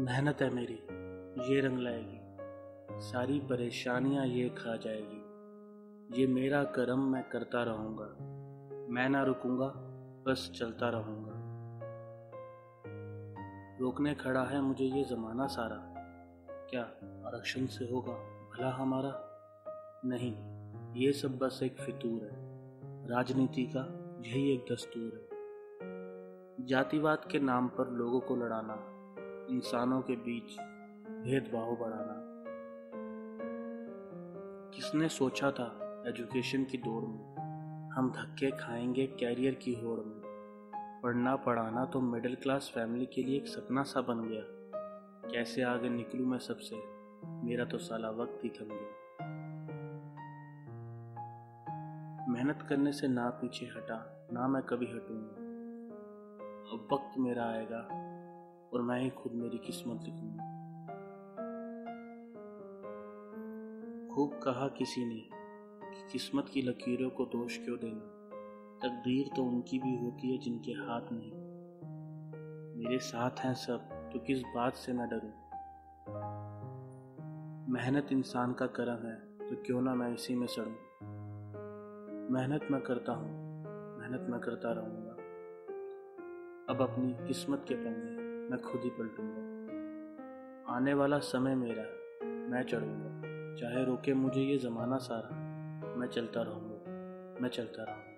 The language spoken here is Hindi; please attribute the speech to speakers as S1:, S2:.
S1: मेहनत है मेरी, ये रंग लाएगी। सारी परेशानियाँ ये खा जाएगी। ये मेरा कर्म मैं करता रहूँगा। मैं ना रुकूँगा, बस चलता रहूँगा। रोकने खड़ा है मुझे ये ज़माना सारा। क्या आरक्षण से होगा, भला हमारा? नहीं, ये सब बस एक फितूर है। राजनीति का यही एक दस्तूर है। जातिवाद के नाम पर लोगों को लड़ाना। इंसानों के बीच भेदभाव बढ़ाना। किसने सोचा था एजुकेशन की दौड़ में हम धक्के खाएँगे कैरियर की होड़ में? पढ़ना पढ़ाना तो मिडिल क्लास फैमिली के लिए एक सपना सा बन गया। कैसे आगे निकलूं मैं सबसे? मेरा तो साला वक्त ही थम गया। मेहनत करने से ना पीछे हटा, ना मैं कभी हटूँगा। अब वक्त मेरा आएगा। और मैं ही खुद मेरी किस्मत लिखूँगा खूब कहा किसी ने कि किस्मत की लकीरों को दोष क्यों देना? तकदीर तो उनकी भी होती है जिनके हाथ नहीं। मेरे साथ हैं सब तो किस बात से मैं डरूं? मेहनत इंसान का करम है तो क्यों ना मैं इसी में सड़ूं? मेहनत मैं करता हूँ, मेहनत मैं करता रहूँगा। अब अपनी किस्मत के पन्ने मैं खुद ही पलटूँगा। आने वाला समय मेरा मैं चढ़ूँगा। चाहे रोके मुझे ये ज़माना सारा, मैं चलता रहूँगा। मैं चलता रहूँगा।